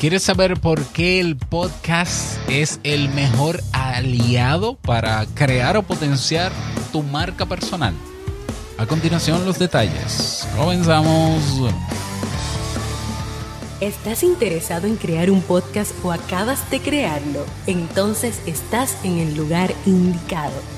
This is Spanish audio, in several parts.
¿Quieres saber por qué el podcast es el mejor aliado para crear o potenciar tu marca personal? A continuación los detalles. Comenzamos. ¿Estás interesado en crear un podcast o acabas de crearlo? Entonces estás en el lugar indicado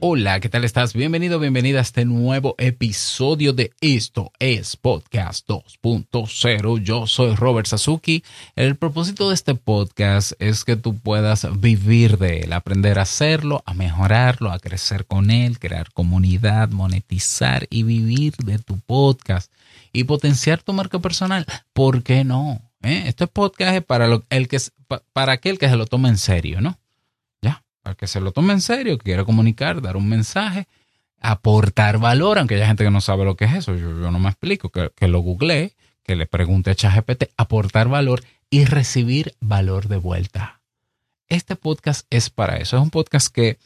Hola, ¿qué tal estás? Bienvenido, bienvenida a este nuevo episodio de Esto es Podcast 2.0. Yo soy Robert Sasuki. El propósito de este podcast es que tú puedas vivir de él, aprender a hacerlo, a mejorarlo, a crecer con él, crear comunidad, monetizar y vivir de tu podcast y potenciar tu marca personal. ¿Por qué no? ¿Eh? Este podcast es para, el que, para aquel que se lo tome en serio, ¿no? Que se lo tome en serio, que quiera comunicar, dar un mensaje, aportar valor, aunque haya gente que no sabe lo que es eso, yo, no me explico, que, que lo googlee, que le pregunte a ChatGPT, aportar valor y recibir valor de vuelta. Este podcast es para eso, es un podcast que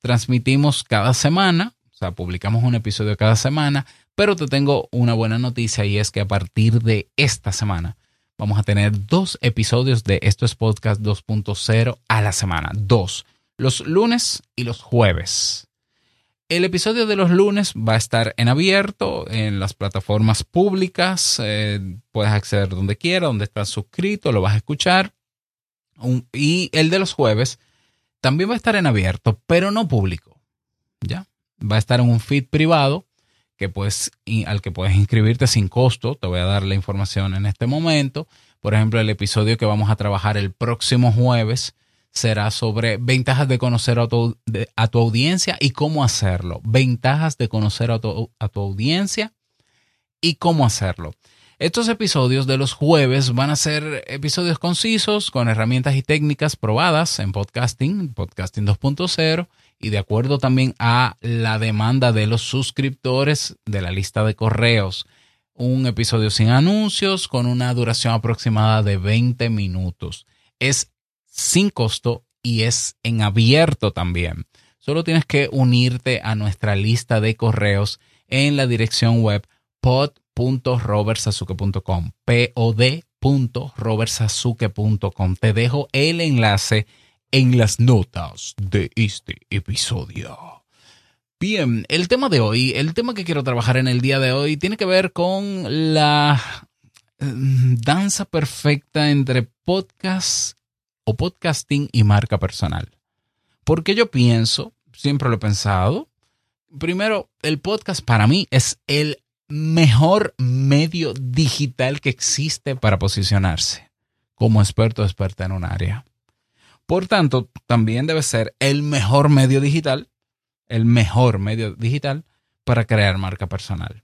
transmitimos cada semana, o sea, publicamos un episodio cada semana, pero te tengo una buena noticia y es que a partir de esta semana vamos a tener dos episodios de Esto es Podcast 2.0 a la semana. Dos los lunes y los jueves. El episodio de los lunes va a estar en abierto en las plataformas públicas. Eh, puedes acceder donde quiera, donde estás suscrito, lo vas a escuchar. y el de los jueves también va a estar en abierto, pero no público. ¿Ya? Va a estar en un feed privado que al que puedes inscribirte sin costo. Te voy a dar la información en este momento. Por ejemplo, el episodio que vamos a trabajar el próximo jueves será sobre ventajas de conocer a tu, a tu audiencia y cómo hacerlo. Ventajas de conocer a tu, a tu audiencia y cómo hacerlo. Estos episodios de los jueves van a ser episodios concisos con herramientas y técnicas probadas en podcasting, podcasting 2.0 y de acuerdo también a la demanda de los suscriptores de la lista de correos. Un episodio sin anuncios con una duración aproximada de 20 minutos. Es sin costo y es en abierto también. Solo tienes que unirte a nuestra lista de correos en la dirección web pod.robertsazuke.com pod.robertsazuke.com Te dejo el enlace en las notas de este episodio. Bien, el tema de hoy, el tema que quiero trabajar en el día de hoy tiene que ver con la eh, danza perfecta entre podcast o podcasting y marca personal. Porque yo pienso, siempre lo he pensado, primero, el podcast para mí es el mejor medio digital que existe para posicionarse como experto o experta en un área. Por tanto, también debe ser el mejor medio digital, el mejor medio digital para crear marca personal.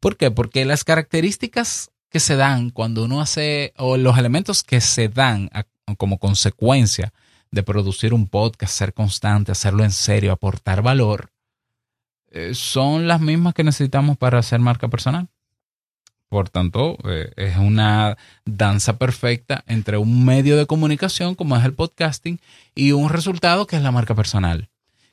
¿Por qué? Porque las características que se dan cuando uno hace, o los elementos que se dan a como consecuencia de producir un podcast, ser constante, hacerlo en serio, aportar valor, eh, son las mismas que necesitamos para hacer marca personal. Por tanto, eh, es una danza perfecta entre un medio de comunicación como es el podcasting y un resultado que es la marca personal.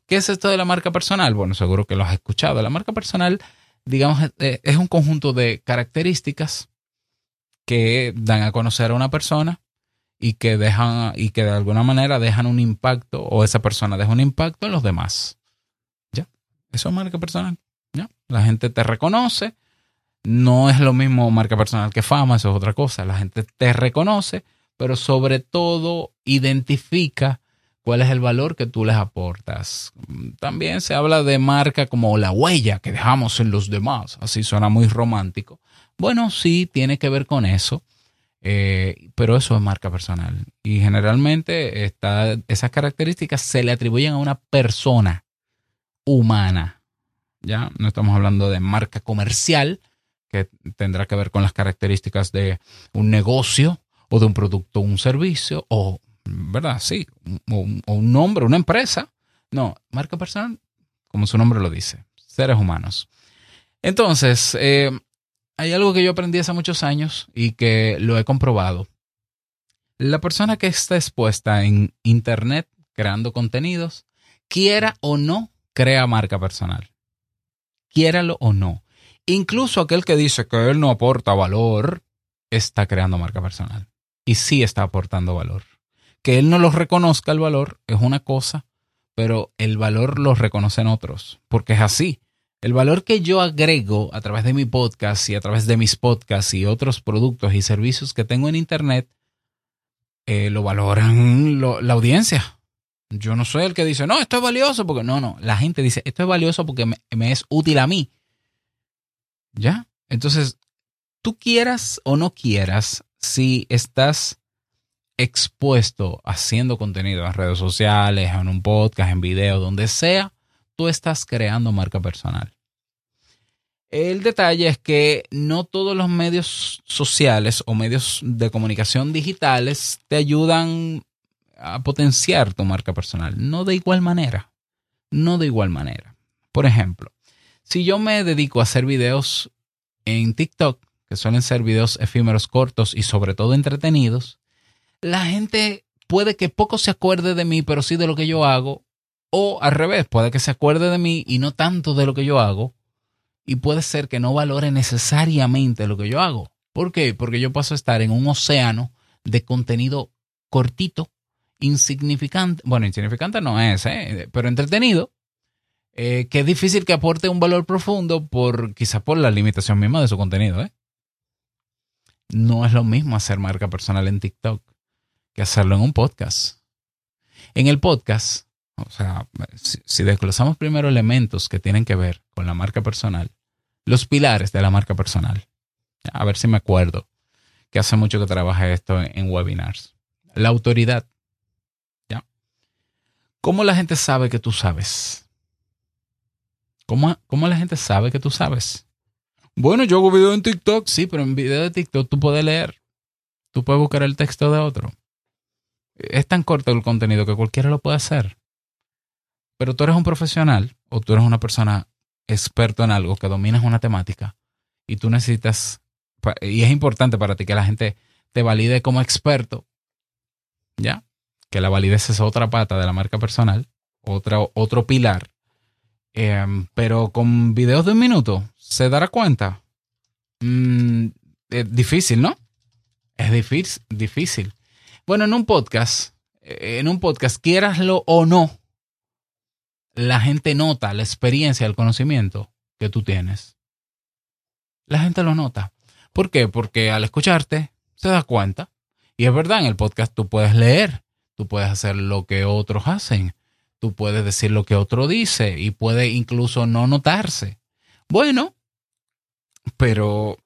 ¿Qué es esto de la marca personal? Bueno, seguro que lo has escuchado. La marca personal, digamos, eh, es un conjunto de características que dan a conocer a una persona y que dejan y que de alguna manera dejan un impacto o esa persona deja un impacto en los demás. ¿Ya? Eso es marca personal. ¿Ya? La gente te reconoce. No es lo mismo marca personal que fama, eso es otra cosa. La gente te reconoce, pero sobre todo identifica cuál es el valor que tú les aportas. También se habla de marca como la huella que dejamos en los demás. Así suena muy romántico. Bueno, sí, tiene que ver con eso eh, pero eso es marca personal. Y generalmente está, esas características se le atribuyen a una persona humana. Ya no estamos hablando de marca comercial, que tendrá que ver con las características de un negocio o de un producto o un servicio, o, ¿verdad? Sí, o, un nombre, una empresa. No, marca personal, como su nombre lo dice, seres humanos. Entonces, eh, hay algo que yo aprendí hace muchos años y que lo he comprobado. La persona que está expuesta en Internet creando contenidos, quiera o no, crea marca personal. Quiéralo o no. Incluso aquel que dice que él no aporta valor, está creando marca personal. Y sí está aportando valor. Que él no lo reconozca el valor es una cosa, pero el valor lo reconocen otros, porque es así. El valor que yo agrego a través de mi podcast y a través de mis podcasts y otros productos y servicios que tengo en Internet, eh, lo valoran la audiencia. Yo no soy el que dice, no, esto es valioso, porque no, no, la gente dice, esto es valioso porque me, es útil a mí. ¿Ya? Entonces, tú quieras o no quieras, si estás expuesto haciendo contenido en redes sociales, en un podcast, en video, donde sea, tú estás creando marca personal. El detalle es que no todos los medios sociales o medios de comunicación digitales te ayudan a potenciar tu marca personal. No de igual manera. No de igual manera. Por ejemplo, si yo me dedico a hacer videos en TikTok, que suelen ser videos efímeros cortos y sobre todo entretenidos, la gente puede que poco se acuerde de mí, pero sí de lo que yo hago. O al revés, puede que se acuerde de mí y no tanto de lo que yo hago. Y puede ser que no valore necesariamente lo que yo hago. ¿Por qué? Porque yo paso a estar en un océano de contenido cortito insignificante, bueno, insignificante no es, ¿eh? pero entretenido, eh, que es difícil que aporte un valor profundo por quizás por la limitación misma de su contenido. ¿eh? No es lo mismo hacer marca personal en TikTok que hacerlo en un podcast. En el podcast, o sea, si, si desglosamos primero elementos que tienen que ver con la marca personal, los pilares de la marca personal, a ver si me acuerdo, que hace mucho que trabajé esto en webinars. La autoridad, ¿Cómo la gente sabe que tú sabes? ¿Cómo, ¿Cómo, la gente sabe que tú sabes? Bueno, yo hago video en TikTok, sí, pero en video de TikTok tú puedes leer. Tú puedes buscar el texto de otro. Es tan corto el contenido que cualquiera lo puede hacer. Pero tú eres un profesional o tú eres una persona experto en algo que dominas una temática y tú necesitas, y es importante para ti que la gente te valide como experto, ¿ya? que la validez es otra pata de la marca personal, otro, otro pilar. Em, pero con videos de un minuto, ¿se dará cuenta? Mm, es difícil, ¿no? Es difícil, difícil. Bueno, en un podcast, eh, en un podcast, quieraslo o no, la gente nota la experiencia, el conocimiento que tú tienes. La gente lo nota. ¿Por qué? Porque al escucharte se da cuenta. Y es verdad, en el podcast tú puedes leer, Tú puedes hacer lo que otros hacen. Tú puedes decir lo que otro dice y puede incluso no notarse. Bueno, pero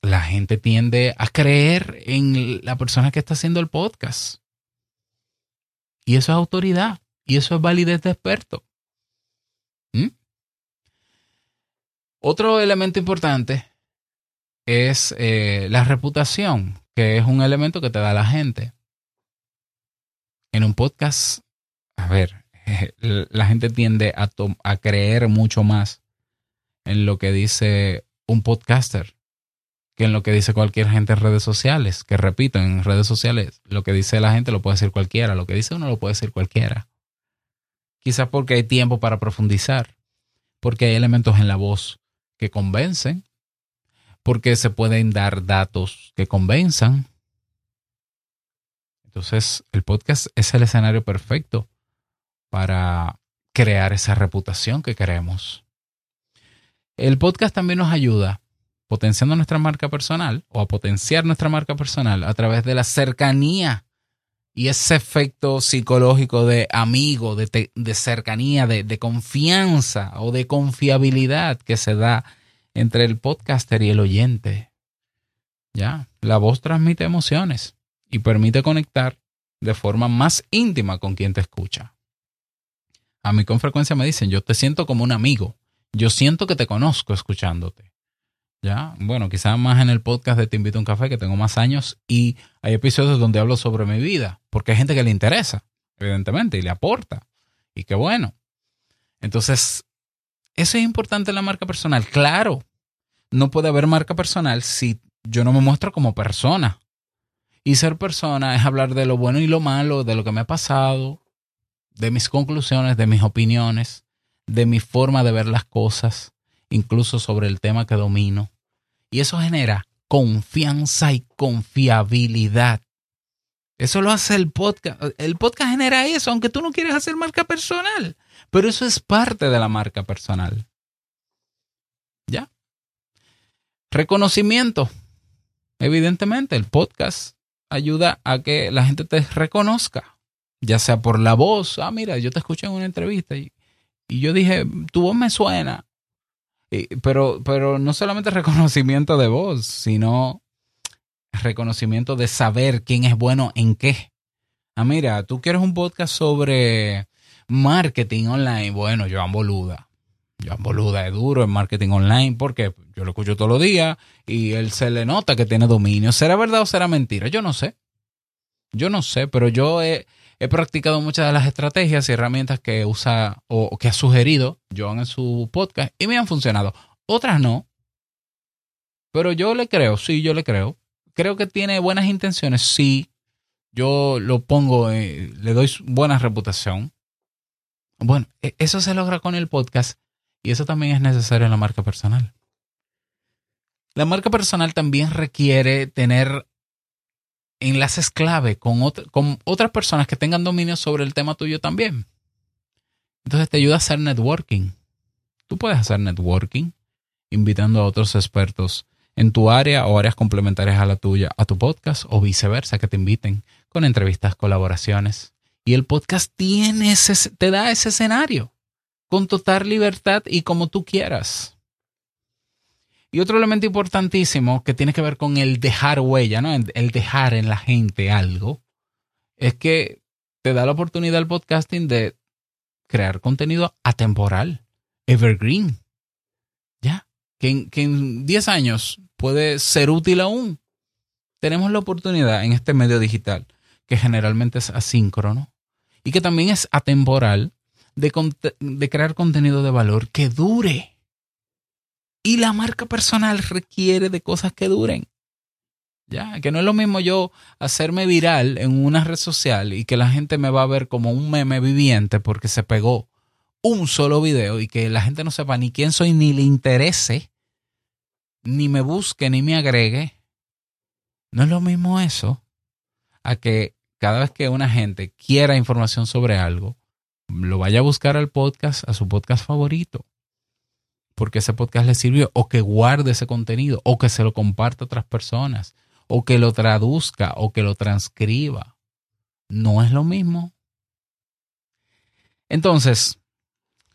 la gente tiende a creer en la persona que está haciendo el podcast. Y eso es autoridad. Y eso es validez de experto. ¿Mm? Otro elemento importante es eh, la reputación, que es un elemento que te da la gente en un podcast, a ver, la gente tiende a, a creer mucho más en lo que dice un podcaster que en lo que dice cualquier gente en redes sociales. Que repito, en redes sociales lo que dice la gente lo puede decir cualquiera, lo que dice uno lo puede decir cualquiera. Quizás porque hay tiempo para profundizar, porque hay elementos en la voz que convencen, porque se pueden dar datos que convenzan, entonces, el podcast es el escenario perfecto para crear esa reputación que queremos. El podcast también nos ayuda potenciando nuestra marca personal o a potenciar nuestra marca personal a través de la cercanía y ese efecto psicológico de amigo, de, cercanía, de, de, confianza o de confiabilidad que se da entre el podcaster y el oyente. Ya, la voz transmite emociones y permite conectar de forma más íntima con quien te escucha. A mí con frecuencia me dicen, yo te siento como un amigo, yo siento que te conozco escuchándote. Ya, bueno, quizás más en el podcast de Te invito a un café, que tengo más años, y hay episodios donde hablo sobre mi vida, porque hay gente que le interesa, evidentemente, y le aporta. Y qué bueno. Entonces, eso es importante en la marca personal. Claro, no puede haber marca personal si yo no me muestro como persona. Y ser persona es hablar de lo bueno y lo malo, de lo que me ha pasado, de mis conclusiones, de mis opiniones, de mi forma de ver las cosas, incluso sobre el tema que domino. Y eso genera confianza y confiabilidad. Eso lo hace el podcast. El podcast genera eso, aunque tú no quieres hacer marca personal. Pero eso es parte de la marca personal. ¿Ya? Reconocimiento. Evidentemente, el podcast ayuda a que la gente te reconozca, ya sea por la voz. Ah, mira, yo te escuché en una entrevista y, y yo dije, tu voz me suena. Pero, pero no solamente reconocimiento de voz, sino reconocimiento de saber quién es bueno en qué. Ah, mira, tú quieres un podcast sobre marketing online. Bueno, Joan Boluda. Joan Boluda es duro en marketing online porque yo lo escucho todos los días y él se le nota que tiene dominio. ¿Será verdad o será mentira? Yo no sé. Yo no sé, pero yo he, he practicado muchas de las estrategias y herramientas que usa o que ha sugerido Joan en su podcast y me han funcionado. Otras no. Pero yo le creo, sí, yo le creo. Creo que tiene buenas intenciones, sí. Yo lo pongo, eh, le doy buena reputación. Bueno, e, eso se logra con el podcast y eso también es necesario en la marca personal. La marca personal también requiere tener enlaces clave con, otras personas que tengan dominio sobre el tema tuyo también. Entonces te ayuda a hacer networking. Tú puedes hacer networking invitando a otros expertos en tu área o áreas complementarias a la tuya a tu podcast o viceversa que te inviten con entrevistas, colaboraciones. Y el podcast tiene ese, te da ese escenario con total libertad y como tú quieras. Y otro elemento importantísimo que tiene que ver con el dejar huella, ¿no? El dejar en la gente algo, es que te da la oportunidad el podcasting de crear contenido atemporal, evergreen. ¿Ya? Que en, que en 10 años puede ser útil aún. Tenemos la oportunidad en este medio digital, que generalmente es asíncrono y que también es atemporal, de, crear contenido de valor que dure. Y la marca personal requiere de cosas que duren. Ya, que no es lo mismo yo hacerme viral en una red social y que la gente me va a ver como un meme viviente porque se pegó un solo video y que la gente no sepa ni quién soy, ni le interese, ni me busque, ni me agregue. No es lo mismo eso a que cada vez que una gente quiera información sobre algo, lo vaya a buscar al podcast, a su podcast favorito, porque ese podcast le sirvió, o que guarde ese contenido, o que se lo comparta a otras personas, o que lo traduzca, o que lo transcriba. No es lo mismo. Entonces,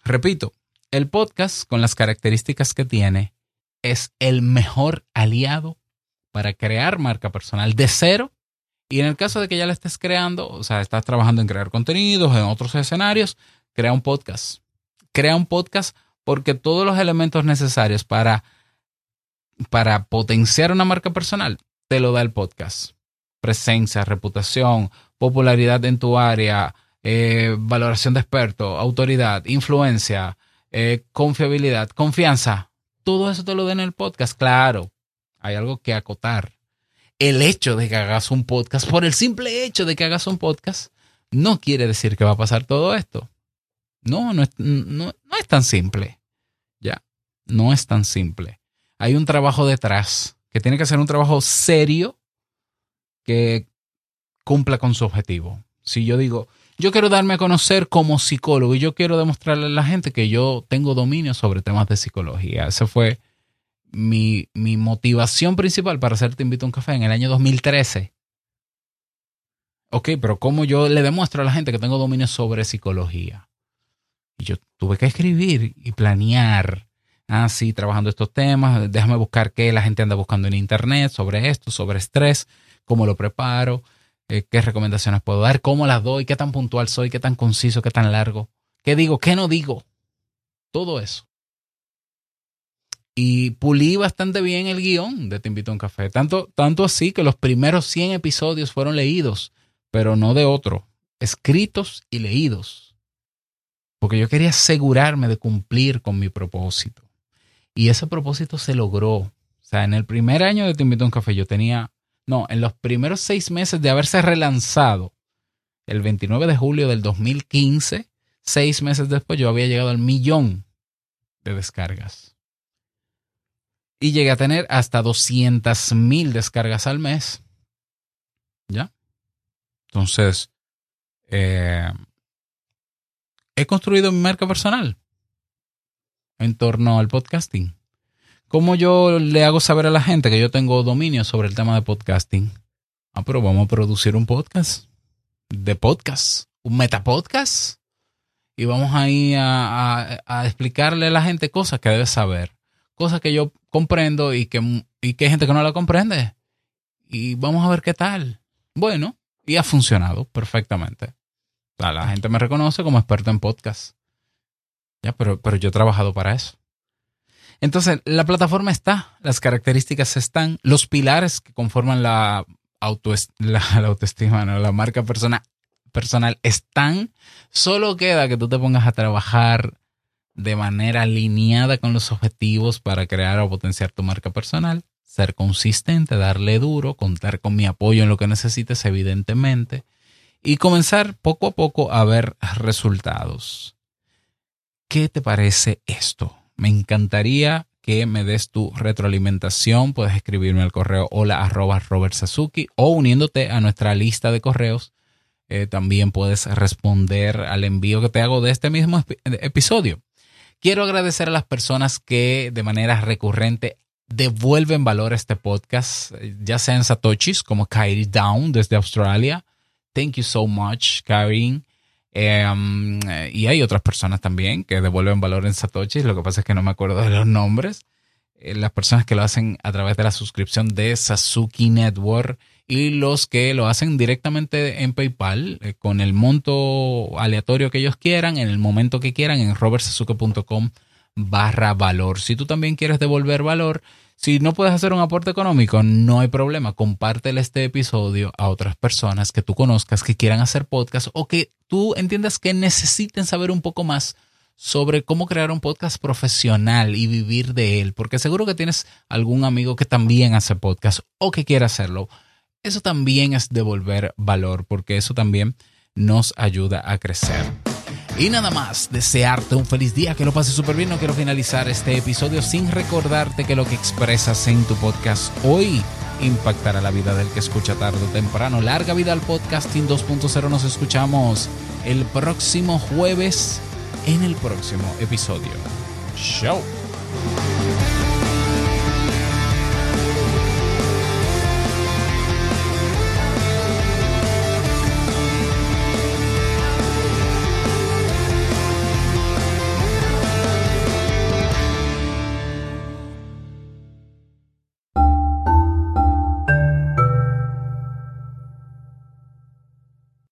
repito, el podcast, con las características que tiene, es el mejor aliado para crear marca personal de cero y en el caso de que ya la estés creando, o sea, estás trabajando en crear contenidos, en otros escenarios, crea un podcast. Crea un podcast porque todos los elementos necesarios para, para potenciar una marca personal te lo da el podcast. Presencia, reputación, popularidad en tu área, eh, valoración de experto, autoridad, influencia, eh, confiabilidad, confianza. Todo eso te lo da en el podcast. Claro, hay algo que acotar el hecho de que hagas un podcast, por el simple hecho de que hagas un podcast, no quiere decir que va a pasar todo esto. No, no es, no, es tan simple. No es tan simple. Hay un trabajo detrás que tiene que ser un trabajo serio que cumpla con su objetivo. Si yo digo, yo quiero darme a conocer como psicólogo y yo quiero demostrarle a la gente que yo tengo dominio sobre temas de psicología. Ese fue mi, motivación principal para hacerte invito a un café en el año 2013. Ok, pero ¿cómo yo le demuestro a la gente que tengo dominio sobre psicología? Y yo tuve que escribir y planear. Ah, sí, trabajando estos temas. Déjame buscar qué la gente anda buscando en internet sobre esto, sobre estrés, cómo lo preparo, eh, qué recomendaciones puedo dar, cómo las doy, qué tan puntual soy, qué tan conciso, qué tan largo, qué digo, qué no digo. Todo eso. y pulí bastante bien el guion de Te invito a un café. Tanto, tanto así que los primeros 100 episodios fueron leídos, pero no de otro, escritos y leídos. Porque yo quería asegurarme de cumplir con mi propósito. Y ese propósito se logró. O sea, en el primer año de Te invito a un café yo tenía, no, en los primeros seis meses de haberse relanzado, el 29 de julio del 2015, seis meses después yo había llegado al millón de descargas y llegué a tener hasta 200 mil descargas al mes. ¿Ya? Entonces, eh, he construido mi marca personal en torno al podcasting. ¿Cómo yo le hago saber a la gente que yo tengo dominio sobre el tema de podcasting? Ah, pero vamos a producir un podcast. De podcast. Un metapodcast. Y vamos ahí a, a explicarle a la gente cosas que debe saber cosas que yo comprendo y que, y que hay gente que no la comprende. Y vamos a ver qué tal. Bueno, y ha funcionado perfectamente. la gente me reconoce como experto en podcast. Pero, pero yo he trabajado para eso. Entonces, la plataforma está, las características están, los pilares que conforman la, la, autoestima, la marca persona, personal están. Solo queda que tú te pongas a trabajar de manera alineada con los objetivos para crear o potenciar tu marca personal, ser consistente, darle duro, contar con mi apoyo en lo que necesites, evidentemente, y comenzar poco a poco a ver resultados. ¿Qué te parece esto? Me encantaría que me des tu retroalimentación. Puedes escribirme al correo hola arroba Robert o uniéndote a nuestra lista de correos. Eh, también puedes responder al envío que te hago de este mismo episodio. Quiero agradecer a las personas que de manera recurrente devuelven valor a este podcast, ya sean satoshis como Kyrie Down desde Australia. Thank you so much, Em, y hay otras personas también que devuelven valor en satoshis. Lo que pasa es que no me acuerdo de los nombres. Eh, las personas que lo hacen a través de la suscripción de Sasuki Network y los que lo hacen directamente en PayPal eh, con el monto aleatorio que ellos quieran, en el momento que quieran, en robertsazuke.com barra valor. Si tú también quieres devolver valor, si no puedes hacer un aporte económico, no hay problema. Compártele este episodio a otras personas que tú conozcas que quieran hacer podcast o que tú entiendas que necesiten saber un poco más sobre cómo crear un podcast profesional y vivir de él, porque seguro que tienes algún amigo que también hace podcast o que quiere hacerlo. Eso también es devolver valor, porque eso también nos ayuda a crecer. Y nada más, desearte un feliz día, que lo pases súper bien. No quiero finalizar este episodio sin recordarte que lo que expresas en tu podcast hoy impactará la vida del que escucha tarde o temprano. Larga vida al podcasting 2.0. Nos escuchamos el próximo jueves en el próximo episodio. Chao.